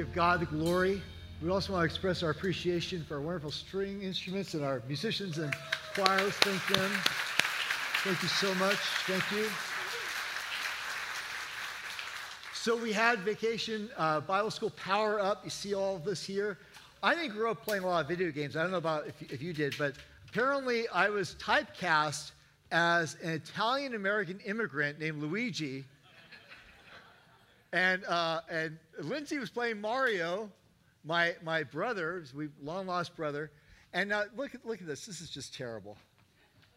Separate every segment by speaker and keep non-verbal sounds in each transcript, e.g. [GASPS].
Speaker 1: give God the glory. We also want to express our appreciation for our wonderful string instruments and our musicians and choirs. Thank them. Thank you so much. Thank you. So we had Vacation uh, Bible School Power Up. You see all of this here. I didn't grow up playing a lot of video games. I don't know about if you, if you did, but apparently I was typecast as an Italian American immigrant named Luigi. And, uh, and Lindsay was playing Mario, my, my brother, we long lost brother. And now look at, look at this. This is just terrible.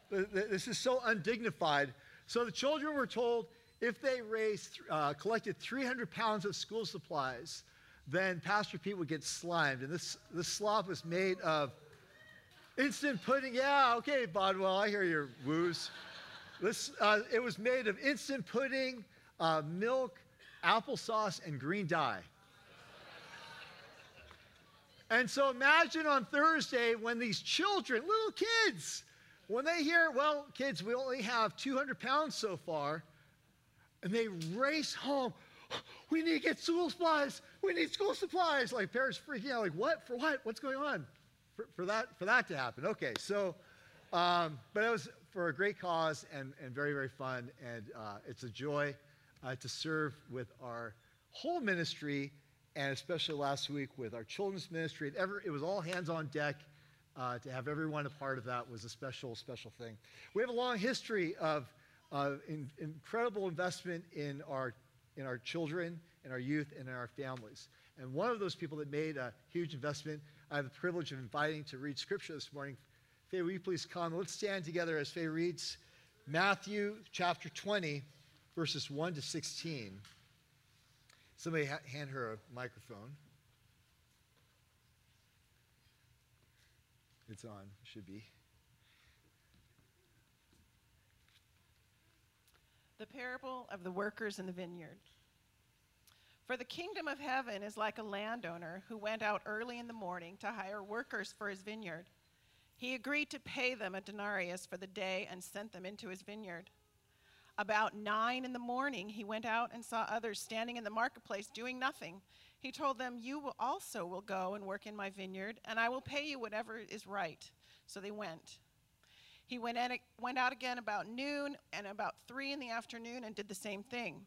Speaker 1: This is so undignified. So the children were told if they raised, uh, collected 300 pounds of school supplies, then Pastor Pete would get slimed. And this, this slop was made of instant pudding. Yeah, okay, Bodwell, I hear your woos. This, uh, it was made of instant pudding, uh, milk, applesauce, and green dye. And so imagine on Thursday when these children, little kids, when they hear, well, kids, we only have 200 pounds so far, and they race home. [GASPS] We need to get school supplies. We need school supplies. Like parents freaking out, like, what? For what? What's going on? For, for that, for that to happen. Okay, so, um, but it was for a great cause and, and very, very fun. And uh, it's a joy uh, to serve with our whole ministry and especially last week with our children's ministry. It, ever, it was all hands on deck. Uh, to have everyone a part of that was a special, special thing. We have a long history of uh, in, incredible investment in our, in our children, in our youth, and in our families. And one of those people that made a huge investment, I have the privilege of inviting to read scripture this morning. Faye, will you please come? Let's stand together as Faye reads Matthew chapter 20, verses 1 to 16. Somebody ha- hand her a microphone. It's on, should be.
Speaker 2: The parable of the workers in the vineyard. For the kingdom of heaven is like a landowner who went out early in the morning to hire workers for his vineyard. He agreed to pay them a denarius for the day and sent them into his vineyard. About nine in the morning, he went out and saw others standing in the marketplace doing nothing. He told them, You will also will go and work in my vineyard, and I will pay you whatever is right. So they went. He went, in, went out again about noon and about three in the afternoon and did the same thing.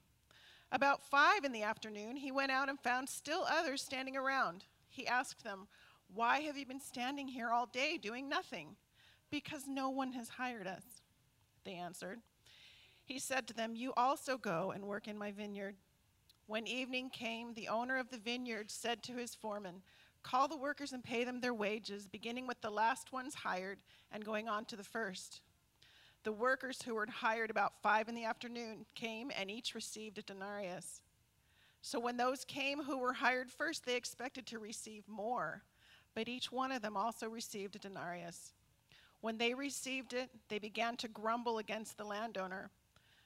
Speaker 2: About five in the afternoon, he went out and found still others standing around. He asked them, Why have you been standing here all day doing nothing? Because no one has hired us. They answered. He said to them, You also go and work in my vineyard. When evening came, the owner of the vineyard said to his foreman, Call the workers and pay them their wages, beginning with the last ones hired and going on to the first. The workers who were hired about five in the afternoon came and each received a denarius. So when those came who were hired first, they expected to receive more, but each one of them also received a denarius. When they received it, they began to grumble against the landowner.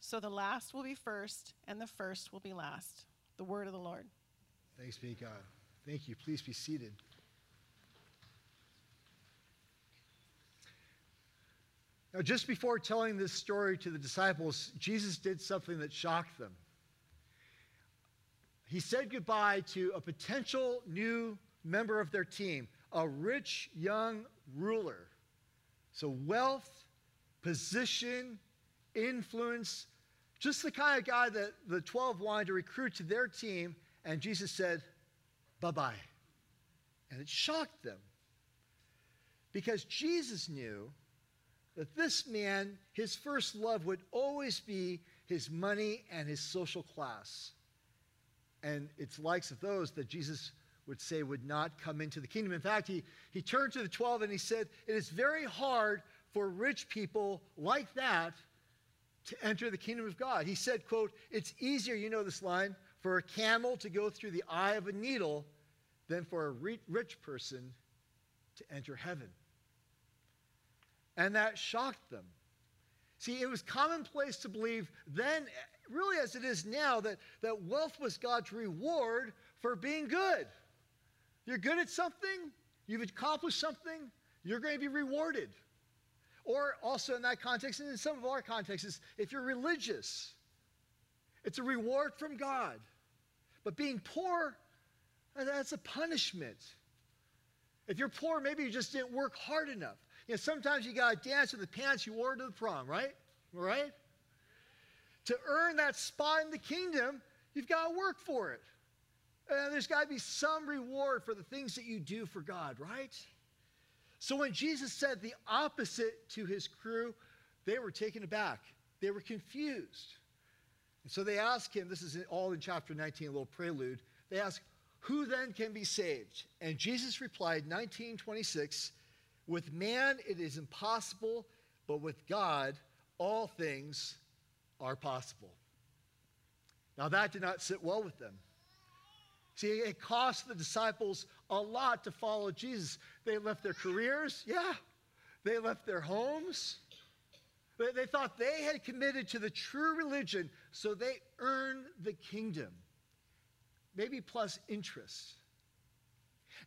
Speaker 2: So the last will be first, and the first will be last. The word of the Lord.
Speaker 1: Thanks be God. Thank you. Please be seated. Now, just before telling this story to the disciples, Jesus did something that shocked them. He said goodbye to a potential new member of their team, a rich young ruler. So, wealth, position, influence, just the kind of guy that the 12 wanted to recruit to their team. And Jesus said, bye bye. And it shocked them because Jesus knew that this man, his first love would always be his money and his social class. And it's likes of those that Jesus would say would not come into the kingdom. In fact, he, he turned to the 12 and he said, It is very hard for rich people like that to enter the kingdom of God. He said, quote, it's easier, you know this line, for a camel to go through the eye of a needle than for a rich person to enter heaven. And that shocked them. See, it was commonplace to believe then, really as it is now, that, that wealth was God's reward for being good. You're good at something, you've accomplished something, you're going to be rewarded. Or also in that context, and in some of our contexts, if you're religious, it's a reward from God. But being poor, that's a punishment. If you're poor, maybe you just didn't work hard enough. You know, sometimes you got to dance with the pants you wore to the prom, right? Right? To earn that spot in the kingdom, you've got to work for it. And there's got to be some reward for the things that you do for God, right? So when Jesus said the opposite to his crew, they were taken aback. They were confused. And so they asked him, this is all in chapter 19, a little prelude. They asked, Who then can be saved? And Jesus replied, 1926, With man it is impossible, but with God all things are possible. Now that did not sit well with them. See, it cost the disciples a lot to follow Jesus. They left their careers, yeah. They left their homes. They, they thought they had committed to the true religion, so they earned the kingdom, maybe plus interest.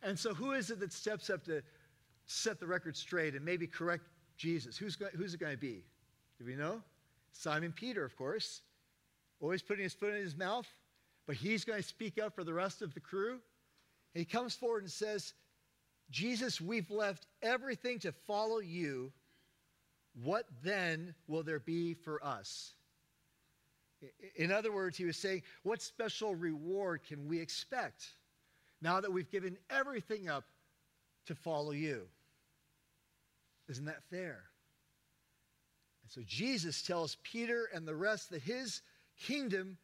Speaker 1: And so, who is it that steps up to set the record straight and maybe correct Jesus? Who's, go, who's it going to be? Do we know? Simon Peter, of course, always putting his foot in his mouth but he's going to speak up for the rest of the crew. He comes forward and says, Jesus, we've left everything to follow you. What then will there be for us? In other words, he was saying, What special reward can we expect now that we've given everything up to follow you? Isn't that fair? And so Jesus tells Peter and the rest that his kingdom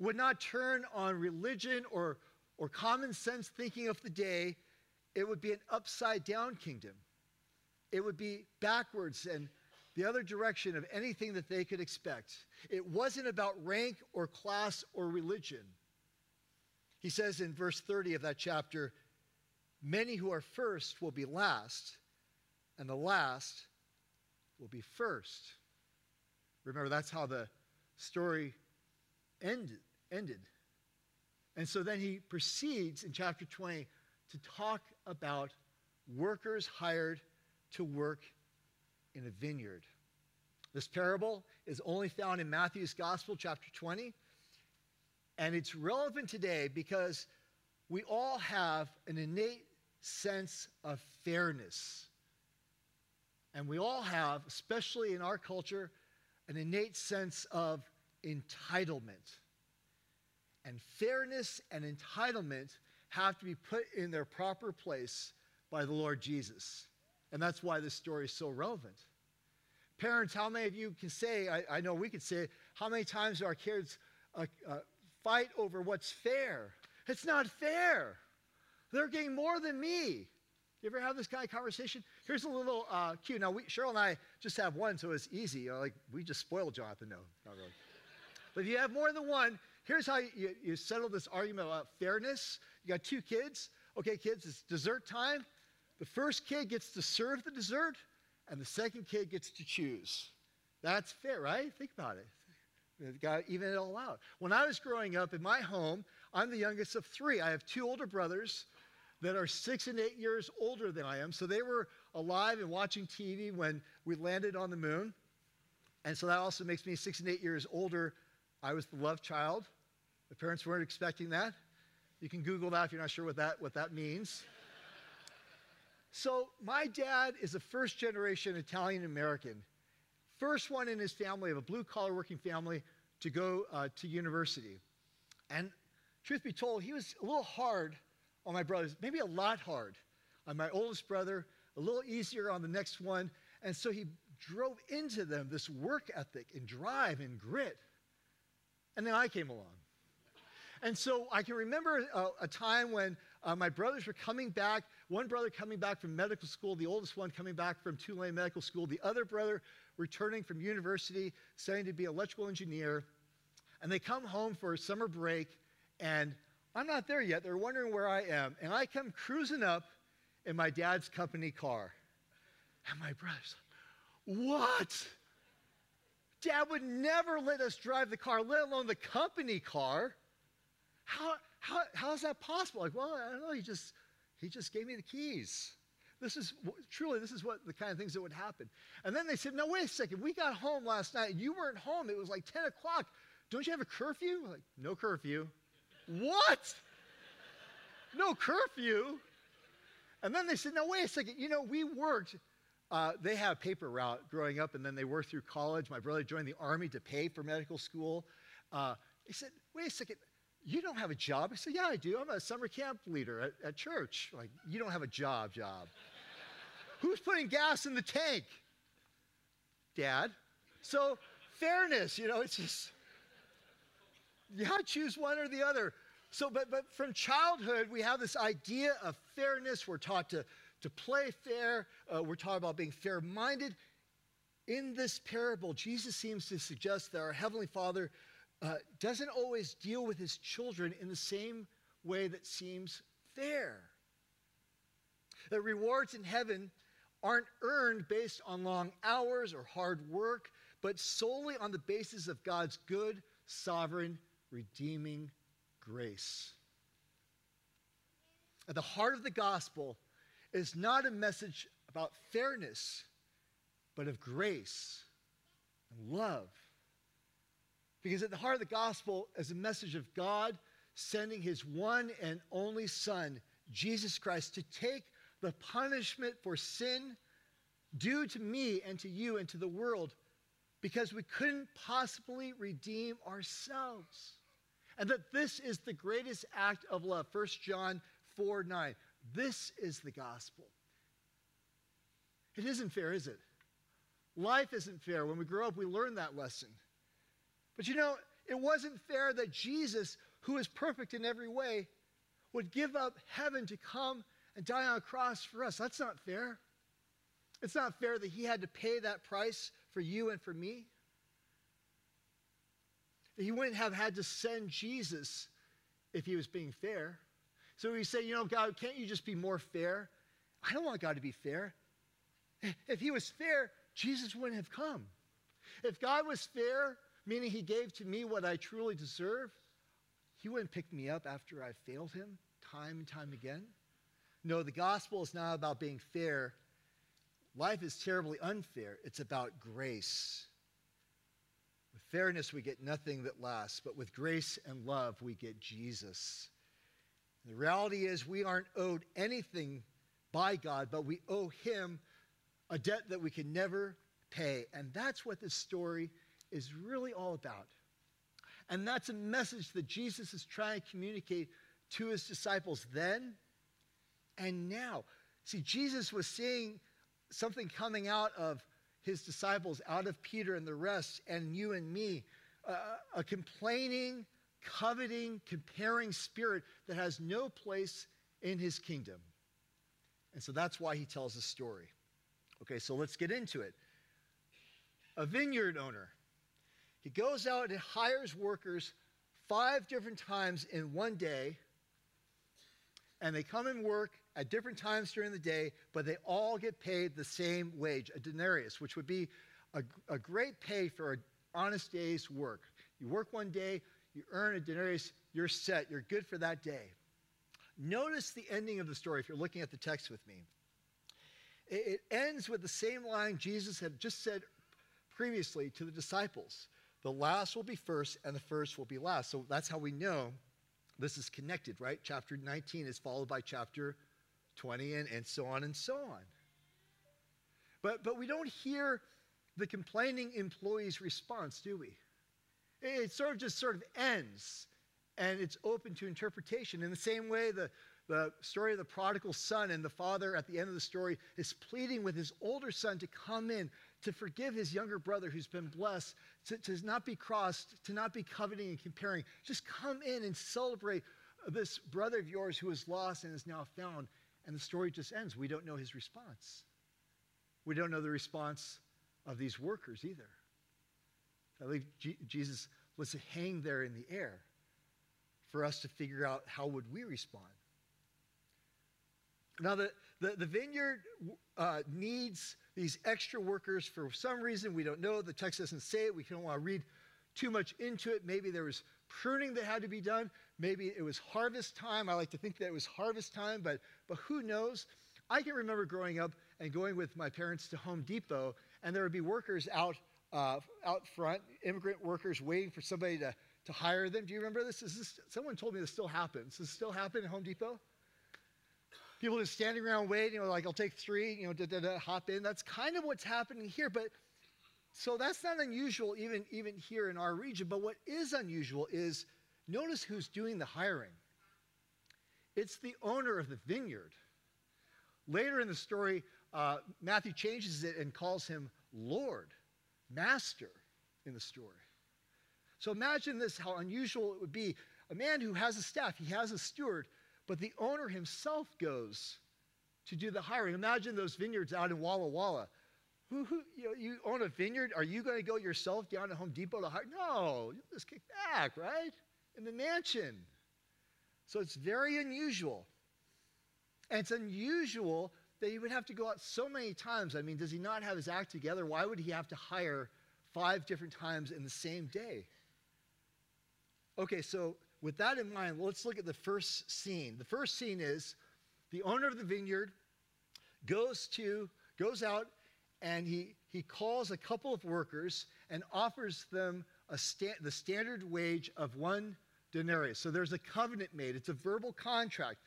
Speaker 1: would not turn on religion or, or common sense thinking of the day, it would be an upside down kingdom. It would be backwards and the other direction of anything that they could expect. It wasn't about rank or class or religion. He says in verse 30 of that chapter, Many who are first will be last, and the last will be first. Remember, that's how the story ended, ended. And so then he proceeds in chapter 20 to talk about workers hired to work in a vineyard. This parable is only found in Matthew's Gospel, chapter 20. And it's relevant today because we all have an innate sense of fairness. And we all have, especially in our culture, an innate sense of entitlement. And fairness and entitlement have to be put in their proper place by the Lord Jesus. And that's why this story is so relevant. Parents, how many of you can say, I, I know we could say, how many times do our kids uh, uh, fight over what's fair? It's not fair. They're getting more than me. You ever have this kind of conversation? Here's a little uh, cue. Now, we, Cheryl and I just have one, so it's easy. You know, like we just spoiled Jonathan. No, not really. But if you have more than one, here's how you, you settle this argument about fairness. You got two kids. Okay, kids, it's dessert time. The first kid gets to serve the dessert, and the second kid gets to choose. That's fair, right? Think about it. You've got to even it all out. When I was growing up in my home, I'm the youngest of three. I have two older brothers that are six and eight years older than I am. So they were alive and watching TV when we landed on the moon. And so that also makes me six and eight years older I was the love child. The parents weren't expecting that. You can Google that if you're not sure what that, what that means. so, my dad is a first generation Italian American, first one in his family of a blue collar working family to go uh, to university. And truth be told, he was a little hard on my brothers, maybe a lot hard on my oldest brother, a little easier on the next one. And so he drove into them this work ethic and drive and grit. And then I came along. And so I can remember a, a time when uh, my brothers were coming back, one brother coming back from medical school, the oldest one coming back from Tulane Medical School, the other brother returning from university, studying to be an electrical engineer. And they come home for summer break, and I'm not there yet. They're wondering where I am. And I come cruising up in my dad's company car. And my brother's like, What? Dad would never let us drive the car, let alone the company car. How, how, how is that possible? Like, well, I don't know. He just, he just gave me the keys. This is truly, this is what the kind of things that would happen. And then they said, no, wait a second. We got home last night. You weren't home. It was like 10 o'clock. Don't you have a curfew? Like, no curfew. what? [LAUGHS] No curfew? And then they said, no, wait a second. You know, we worked. Uh, they had a paper route growing up, and then they worked through college. My brother joined the army to pay for medical school. Uh, he said, wait a second. You don't have a job? I said, Yeah, I do. I'm a summer camp leader at, at church. Like, you don't have a job, job. [LAUGHS] Who's putting gas in the tank? Dad. So, fairness, you know, it's just, you gotta choose one or the other. So, but, but from childhood, we have this idea of fairness. We're taught to, to play fair, uh, we're talking about being fair minded. In this parable, Jesus seems to suggest that our Heavenly Father uh, doesn't always deal with his children in the same way that seems fair. The rewards in heaven aren't earned based on long hours or hard work, but solely on the basis of God's good, sovereign, redeeming grace. At the heart of the gospel is not a message about fairness, but of grace and love because at the heart of the gospel is a message of God sending his one and only Son, Jesus Christ, to take the punishment for sin due to me and to you and to the world because we couldn't possibly redeem ourselves. And that this is the greatest act of love. 1 John 4 9. This is the gospel. It isn't fair, is it? Life isn't fair. When we grow up, we learn that lesson. But you know, it wasn't fair that Jesus, who is perfect in every way, would give up heaven to come and die on a cross for us. That's not fair. It's not fair that he had to pay that price for you and for me. He wouldn't have had to send Jesus if he was being fair. So we say, you know, God, can't you just be more fair? I don't want God to be fair. If he was fair, Jesus wouldn't have come. If God was fair, meaning he gave to me what I truly deserve, he wouldn't pick me up after I failed him time and time again. No, the gospel is not about being fair. Life is terribly unfair. It's about grace. With fairness, we get nothing that lasts, but with grace and love, we get Jesus. The reality is, we aren't owed anything by God, but we owe Him a debt that we can never pay. And that's what this story is really all about. And that's a message that Jesus is trying to communicate to his disciples then and now. See, Jesus was seeing something coming out of his disciples, out of Peter and the rest, and you and me uh, a complaining, coveting, comparing spirit that has no place in his kingdom. And so that's why he tells the story. Okay, so let's get into it. A vineyard owner he goes out and hires workers five different times in one day, and they come and work at different times during the day, but they all get paid the same wage, a denarius, which would be a, a great pay for an honest day's work. You work one day, you earn a denarius, you're set, you're good for that day. Notice the ending of the story if you're looking at the text with me. It, ends with the same line Jesus had just said previously to the disciples the last will be first, and the first will be last. So that's how we know this is connected, right? Chapter 19 is followed by chapter 20, and, and so on and so on. But, but we don't hear the complaining employee's response, do we? It sort of just sort of ends, and it's open to interpretation. In the same way, the, the story of the prodigal son and the father at the end of the story is pleading with his older son to come in to forgive his younger brother who's been blessed, to, to not be crossed, to not be coveting and comparing. Just come in and celebrate this brother of yours who is lost and is now found. And the story just ends. We don't know his response. We don't know the response of these workers either. I believe G- Jesus was it hang there in the air for us to figure out how would we respond. Now, the, the, the vineyard uh, needs these extra workers for some reason. We don't know. The text doesn't say it. We don't want to read too much into it. Maybe there was pruning that had to be done. Maybe it was harvest time. I like to think that it was harvest time, but, but who knows? I can remember growing up and going with my parents to Home Depot, and there would be workers out, uh, out front, immigrant workers waiting for somebody to, to hire them. Do you remember this? Is this? Someone told me this still happens. Does this still happen at Home Depot? People just standing around waiting, you know, like I'll take three, you know, da, da, da, hop in. That's kind of what's happening here, but so that's not unusual even, even here in our region. But what is unusual is notice who's doing the hiring. It's the owner of the vineyard. Later in the story, uh, Matthew changes it and calls him Lord, Master in the story. So imagine this how unusual it would be. A man who has a staff, he has a steward, but the owner himself goes to do the hiring. Imagine those vineyards out in Walla Walla. Who, who you, know, you own a vineyard? Are you going to go yourself down to Home Depot to hire? No, you just kick back, right? In the mansion. So it's very unusual. And it's unusual that he would have to go out so many times. I mean, does he not have his act together? Why would he have to hire five different times in the same day? Okay, so with that in mind, let's look at the first scene. The first scene is the owner of the vineyard goes to goes out and he he calls a couple of workers and offers them a sta- the standard wage of one denarius. So there's a covenant made. It's a verbal contract.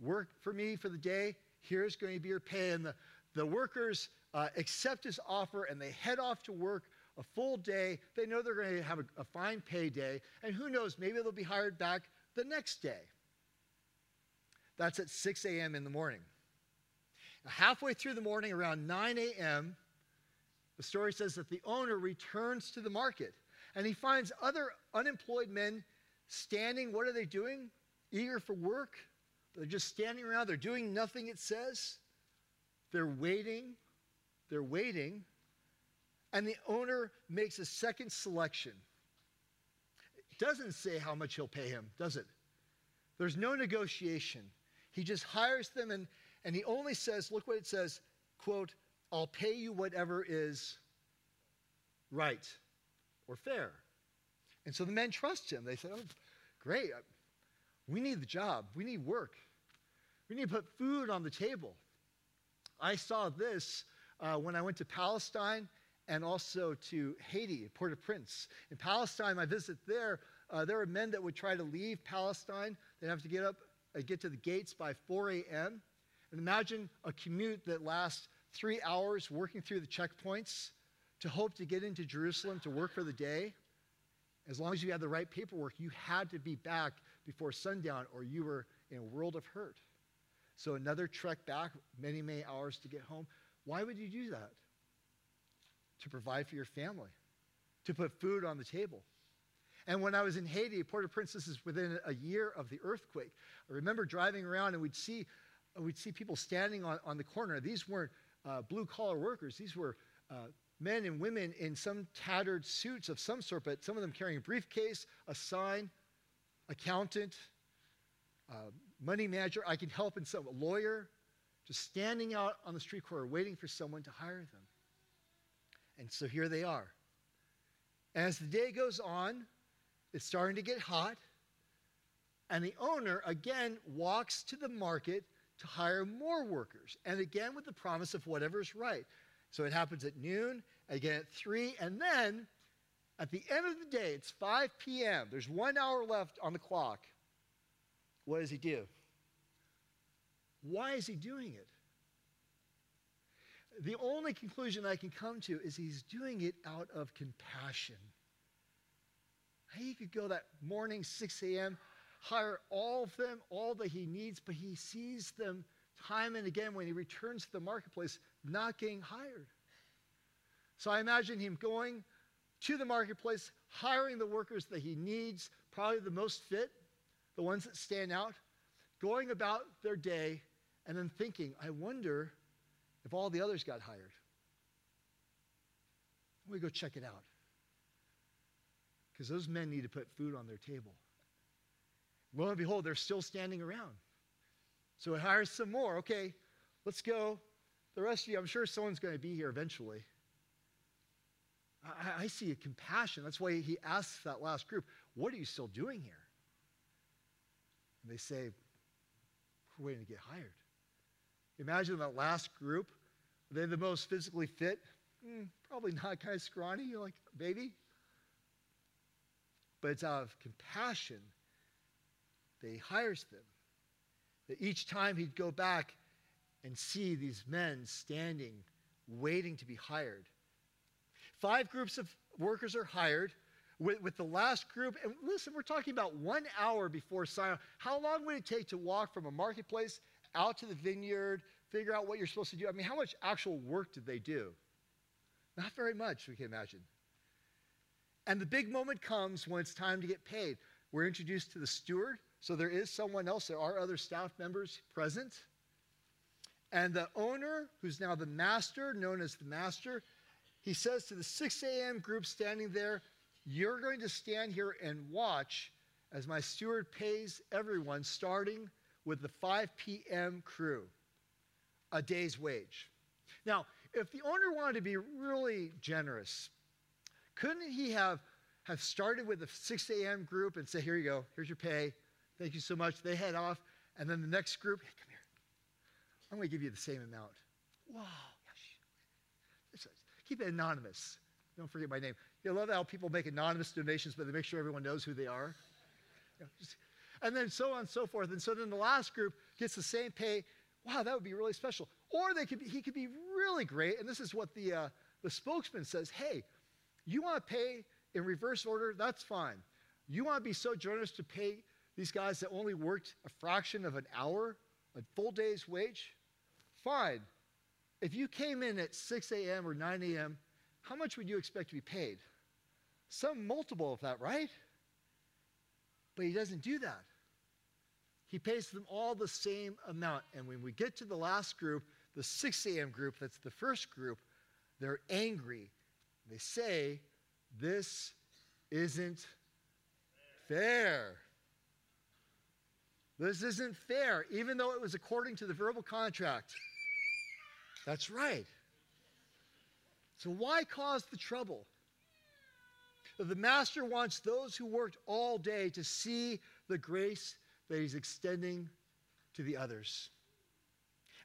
Speaker 1: Work for me for the day. Here's going to be your pay. And the, the workers uh, accept his offer and they head off to work a full day. They know they're going to have a, a fine pay day. And who knows, maybe they'll be hired back the next day. That's at 6 a.m. in the morning. Now, halfway through the morning, around 9 a.m., the story says that the owner returns to the market and he finds other unemployed men standing. What are they doing? Eager for work. They're just standing around. They're doing nothing, it says. They're waiting. They're waiting and the owner makes a second selection. It doesn't say how much he'll pay him, does it? There's no negotiation. He just hires them and, and he only says, look what it says, quote, I'll pay you whatever is right or fair. And so the men trust him. They say, oh, great. We need the job. We need work. We need to put food on the table. I saw this uh, when I went to Palestine and also to Haiti, Port au Prince. In Palestine, I visit there. Uh, there are men that would try to leave Palestine. They'd have to get up, uh, get to the gates by 4 a.m. And imagine a commute that lasts three hours working through the checkpoints to hope to get into Jerusalem to work for the day. As long as you had the right paperwork, you had to be back before sundown or you were in a world of hurt. So another trek back, many, many hours to get home. Why would you do that? to provide for your family, to put food on the table. And when I was in Haiti, Port-au-Prince, this is within a year of the earthquake. I remember driving around and we'd see, we'd see people standing on, on the corner. These weren't uh, blue collar workers, these were uh, men and women in some tattered suits of some sort, but some of them carrying a briefcase, a sign, accountant, uh, money manager. I can help in some, a lawyer, just standing out on the street corner waiting for someone to hire them. And so here they are. As the day goes on, it's starting to get hot. And the owner again walks to the market to hire more workers. And again with the promise of whatever's right. So it happens at noon, again at 3, and then at the end of the day, it's 5 p.m. There's one hour left on the clock. What does he do? Why is he doing it? the only conclusion I can come to is he's doing it out of compassion. He could go that morning, 6 a.m., hire all of them, all that he needs, but he sees them time and again when he returns to the marketplace not getting hired. So I imagine him going to the marketplace, hiring the workers that he needs, probably the most fit, the ones that stand out, going about their day, and then thinking, I wonder if all the others got hired. We go check it out. Because those men need to put food on their table. Lo and behold, they're still standing around. So it hires some more. Okay, let's go. The rest of you, I'm sure someone's going to be here eventually. I, I see a compassion. That's why he asks that last group, What are you still doing here? And they say, We're waiting to get hired. Imagine that last group. Are they the most physically fit? Mm, probably not, kind of scrawny. You're like, baby. But it's out of compassion that he hires them. That each time he'd go back and see these men standing, waiting to be hired. Five groups of workers are hired. With, with the last group, and listen, we're talking about one hour before sign How long would it take to walk from a marketplace out to the vineyard, figure out what you're supposed to do? I mean, how much actual work did they do? Not very much, we can imagine. And the big moment comes when it's time to get paid. We're introduced to the steward, so there is someone else. There are other staff members present. And the owner, who's now the master, known as the master, he says to the 6 a.m. group standing there, You're going to stand here and watch as my steward pays everyone, starting with the 5 p.m. crew, a day's wage. Now, if the owner wanted to be really generous, couldn't he have, have started with the 6 a.m. group and say, Here you go, here's your pay, thank you so much? They head off, and then the next group, Hey, come here, I'm going to give you the same amount. Wow, keep it anonymous. Don't forget my name. You love how people make anonymous donations, but they make sure everyone knows who they are. And then so on and so forth. And so then the last group gets the same pay. Wow, that would be really special. Or they could be, he could be really great. And this is what the, uh, the spokesman says Hey, you want to pay in reverse order? That's fine. You want to be so generous to pay these guys that only worked a fraction of an hour, a full day's wage? Fine. If you came in at 6 a.m. or 9 a.m., how much would you expect to be paid? Some multiple of that, right? But he doesn't do that. He pays them all the same amount. And when we get to the last group, the 6 a.m. group, that's the first group, they're angry. They say, This isn't fair. This isn't fair, even though it was according to the verbal contract. That's right. So, why cause the trouble? The master wants those who worked all day to see the grace that he's extending to the others.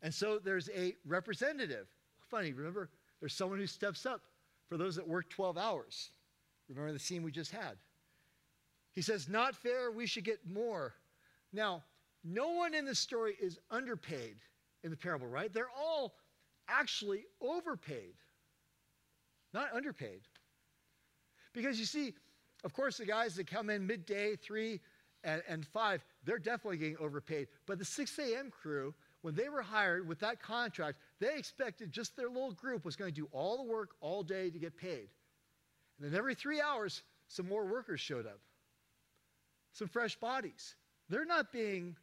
Speaker 1: And so there's a representative. Funny, remember, there's someone who steps up for those that work 12 hours. Remember the scene we just had? He says, Not fair, we should get more. Now, no one in this story is underpaid in the parable, right? They're all actually overpaid, not underpaid. Because you see, of course, the guys that come in midday, three and, and five, they're definitely getting overpaid. But the 6 a.m. crew, when they were hired with that contract, they expected just their little group was going to do all the work all day to get paid. And then every three hours, some more workers showed up, some fresh bodies. They're not being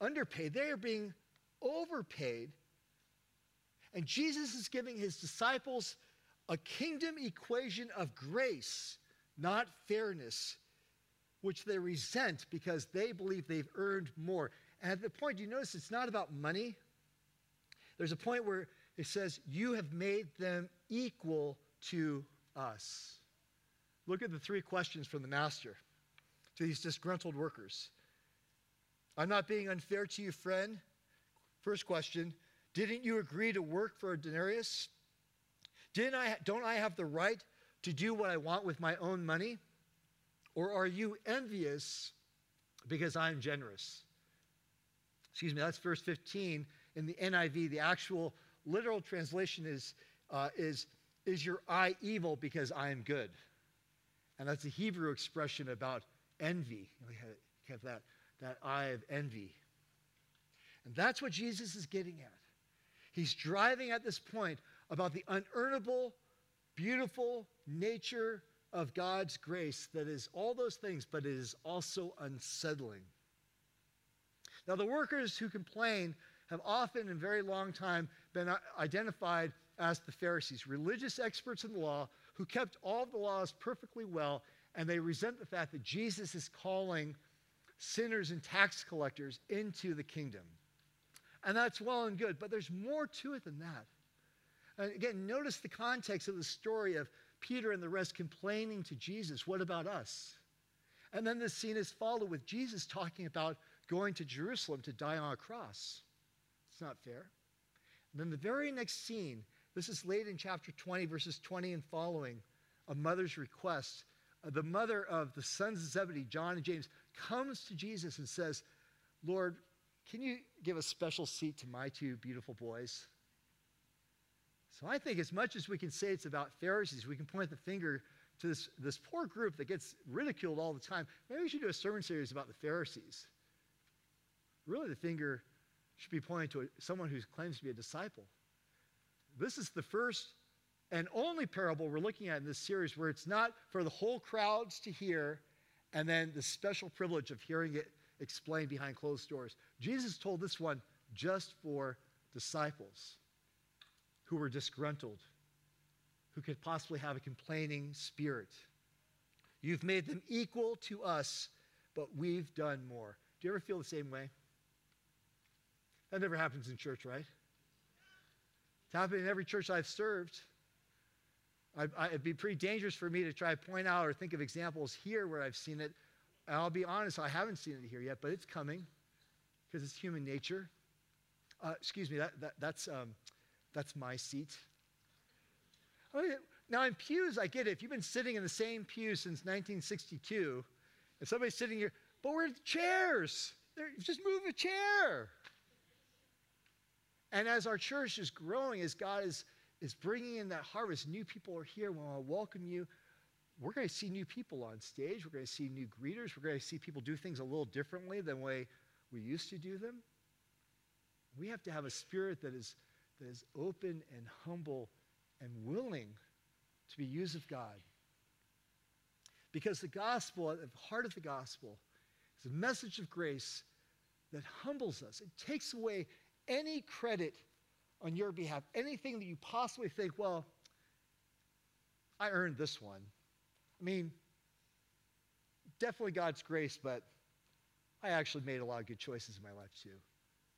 Speaker 1: underpaid, they are being overpaid and Jesus is giving his disciples a kingdom equation of grace, not fairness, which they resent because they believe they've earned more. And at the point, you notice it's not about money. There's a point where it says, You have made them equal to us. Look at the three questions from the master to these disgruntled workers. I'm not being unfair to you, friend. First question didn't you agree to work for a denarius? Didn't I, don't I have the right to do what I want with my own money? Or are you envious because I'm generous? Excuse me, that's verse 15 in the NIV. The actual literal translation is, uh, is, is your eye evil because I am good? And that's a Hebrew expression about envy. You have that, that eye of envy. And that's what Jesus is getting at. He's driving at this point about the unearnable, beautiful nature of God's grace that is all those things, but it is also unsettling. Now, the workers who complain have often, in very long time, been identified as the Pharisees, religious experts in the law who kept all the laws perfectly well, and they resent the fact that Jesus is calling sinners and tax collectors into the kingdom. And that's well and good, but there's more to it than that. And again, notice the context of the story of Peter and the rest complaining to Jesus, What about us? And then the scene is followed with Jesus talking about going to Jerusalem to die on a cross. It's not fair. And then the very next scene, this is late in chapter 20, verses 20 and following, a mother's request. Uh, the mother of the sons of Zebedee, John and James, comes to Jesus and says, Lord, can you give a special seat to my two beautiful boys? So I think as much as we can say it's about Pharisees, we can point the finger to this, this poor group that gets ridiculed all the time. Maybe we should do a sermon series about the Pharisees. Really, the finger should be pointing to a, someone who claims to be a disciple. This is the first and only parable we're looking at in this series where it's not for the whole crowds to hear and then the special privilege of hearing it explained behind closed doors. Jesus told this one just for disciples who were disgruntled, who could possibly have a complaining spirit. You've made them equal to us, but we've done more. Do you ever feel the same way? That never happens in church, right? It's happened in every church I've served. I, I, it'd be pretty dangerous for me to try to point out or think of examples here where I've seen it. And I'll be honest, I haven't seen it here yet, but it's coming because it's human nature. Uh, excuse me, that, that, that's, um, that's my seat. Oh, now, in pews, I get it. If you've been sitting in the same pew since 1962, and somebody's sitting here, but we're chairs. They're, just move a chair. And as our church is growing, as God is, is bringing in that harvest, new people are here. We want to welcome you. We're going to see new people on stage. We're going to see new greeters. We're going to see people do things a little differently than way we used to do them. We have to have a spirit that is, that is open and humble and willing to be used of God. Because the gospel, at the heart of the gospel, is a message of grace that humbles us. It takes away any credit on your behalf, anything that you possibly think, well, I earned this one. I mean, definitely God's grace, but I actually made a lot of good choices in my life too.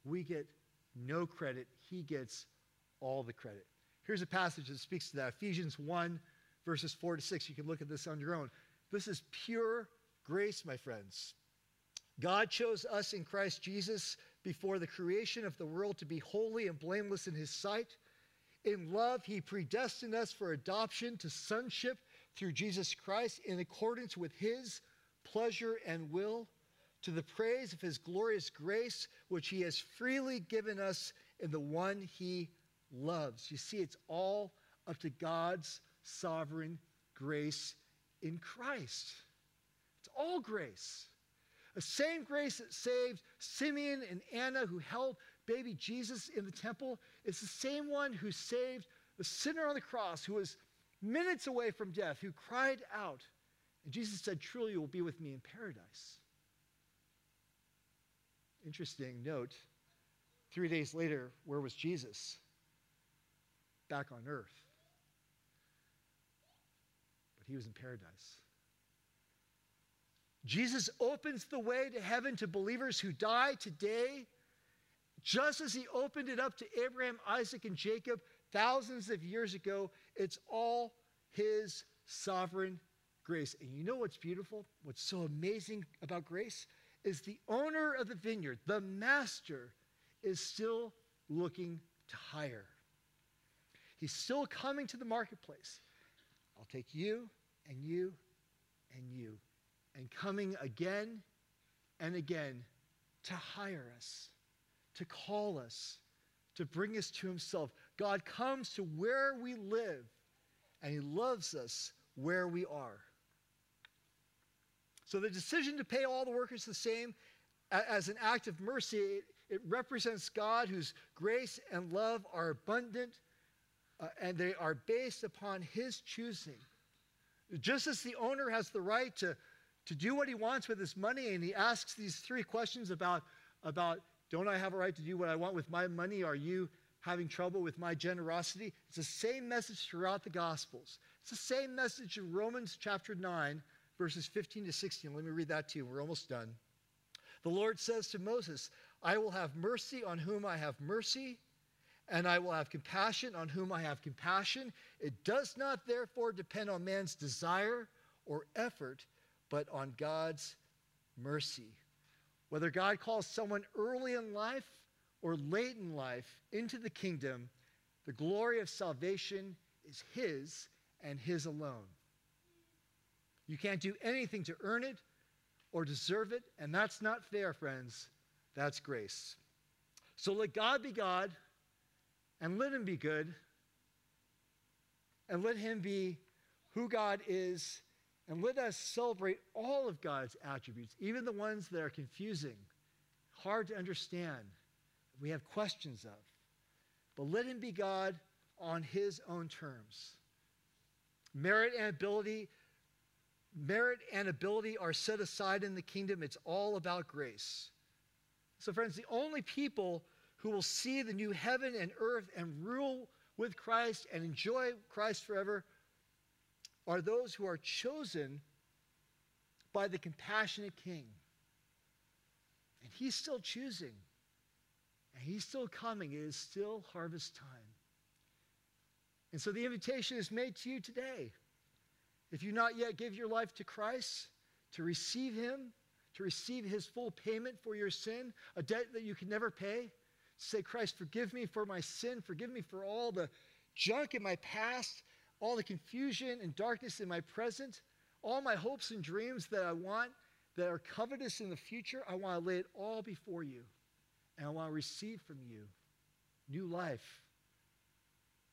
Speaker 1: We get no credit, He gets all the credit. Here's a passage that speaks to that Ephesians 1, verses 4 to 6. You can look at this on your own. This is pure grace, my friends. God chose us in Christ Jesus before the creation of the world to be holy and blameless in his sight. In love, he predestined us for adoption to sonship through Jesus Christ in accordance with his pleasure and will, to the praise of his glorious grace, which he has freely given us in the one he loves. You see, it's all up to God's sovereign grace in Christ. It's all grace. The same grace that saved Simeon and Anna, who held baby Jesus in the temple, is the same one who saved the sinner on the cross, who was minutes away from death, who cried out. And Jesus said, Truly, you will be with me in paradise. Interesting note. Three days later, where was Jesus? Back on earth. But he was in paradise. Jesus opens the way to heaven to believers who die today, just as he opened it up to Abraham, Isaac, and Jacob thousands of years ago. It's all his sovereign grace. And you know what's beautiful? What's so amazing about grace is the owner of the vineyard, the master, is still looking to hire. He's still coming to the marketplace. I'll take you and you and you and coming again and again to hire us, to call us, to bring us to Himself. God comes to where we live, and He loves us where we are. So the decision to pay all the workers the same as an act of mercy, it, represents God whose grace and love are abundant uh, and they are based upon His choosing. Just as the owner has the right to to do what he wants with his money. And he asks these three questions about, about don't I have a right to do what I want with my money? Are you having trouble with my generosity? It's the same message throughout the Gospels. It's the same message in Romans chapter 9, verses 15 to 16. Let me read that to you. We're almost done. The Lord says to Moses, I will have mercy on whom I have mercy, and I will have compassion on whom I have compassion. It does not therefore depend on man's desire or effort, but on God's mercy. Whether God calls someone early in life or late in life into the kingdom, the glory of salvation is His and His alone. You can't do anything to earn it or deserve it, and that's not fair, friends. That's grace. So let God be God, and let Him be good, and let Him be who God is, and let us celebrate all of God's attributes, even the ones that are confusing, hard to understand, we have questions of. But let Him be God on His own terms. Merit and ability merit and ability are set aside in the kingdom. It's all about grace. So, friends, the only people who will see the new heaven and earth and rule with Christ and enjoy Christ forever are those who are chosen by the compassionate King. And He's still choosing, and He's still coming. It is still harvest time. And so the invitation is made to you today. If you not yet give your life to Christ, to receive Him, to receive His full payment for your sin, a debt that you can never pay, say, Christ, forgive me for my sin, forgive me for all the junk in my past, all the confusion and darkness in my present, all my hopes and dreams that I want that are covetous in the future. I want to lay it all before you. And I want to receive from you new life.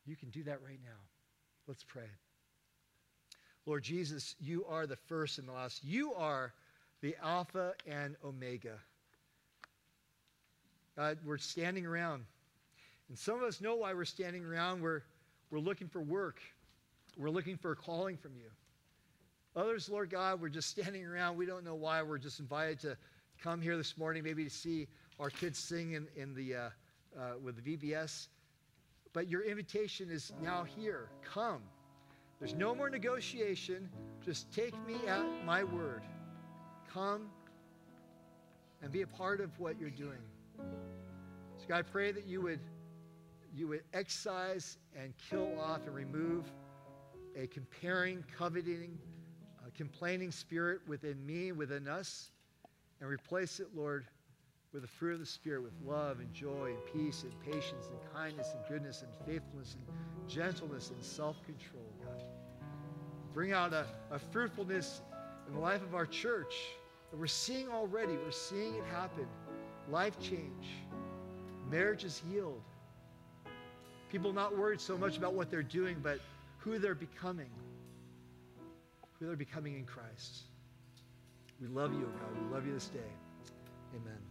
Speaker 1: You can do that right now. Let's pray. Lord Jesus, you are the first and the last. You are the Alpha and Omega. God, we're standing around. And some of us know why we're standing around. We're, we're looking for work, we're looking for a calling from you. Others, Lord God, we're just standing around. We don't know why. We're just invited to come here this morning, maybe to see our kids sing in, in the, uh, uh, with the VBS. But your invitation is now here. Come. There's no more negotiation. Just take me at my word. Come and be a part of what you're doing. So God, I pray that you would you would excise and kill off and remove a comparing, coveting, uh, complaining spirit within me, within us, and replace it, Lord, with the fruit of the Spirit, with love and joy and peace and patience and kindness and goodness and faithfulness and gentleness and self control. Bring out a, a fruitfulness in the life of our church that we're seeing already. We're seeing it happen. Life change. Marriage is healed. People not worried so much about what they're doing, but who they're becoming. Who they're becoming in Christ. We love you, God. We love you this day. Amen.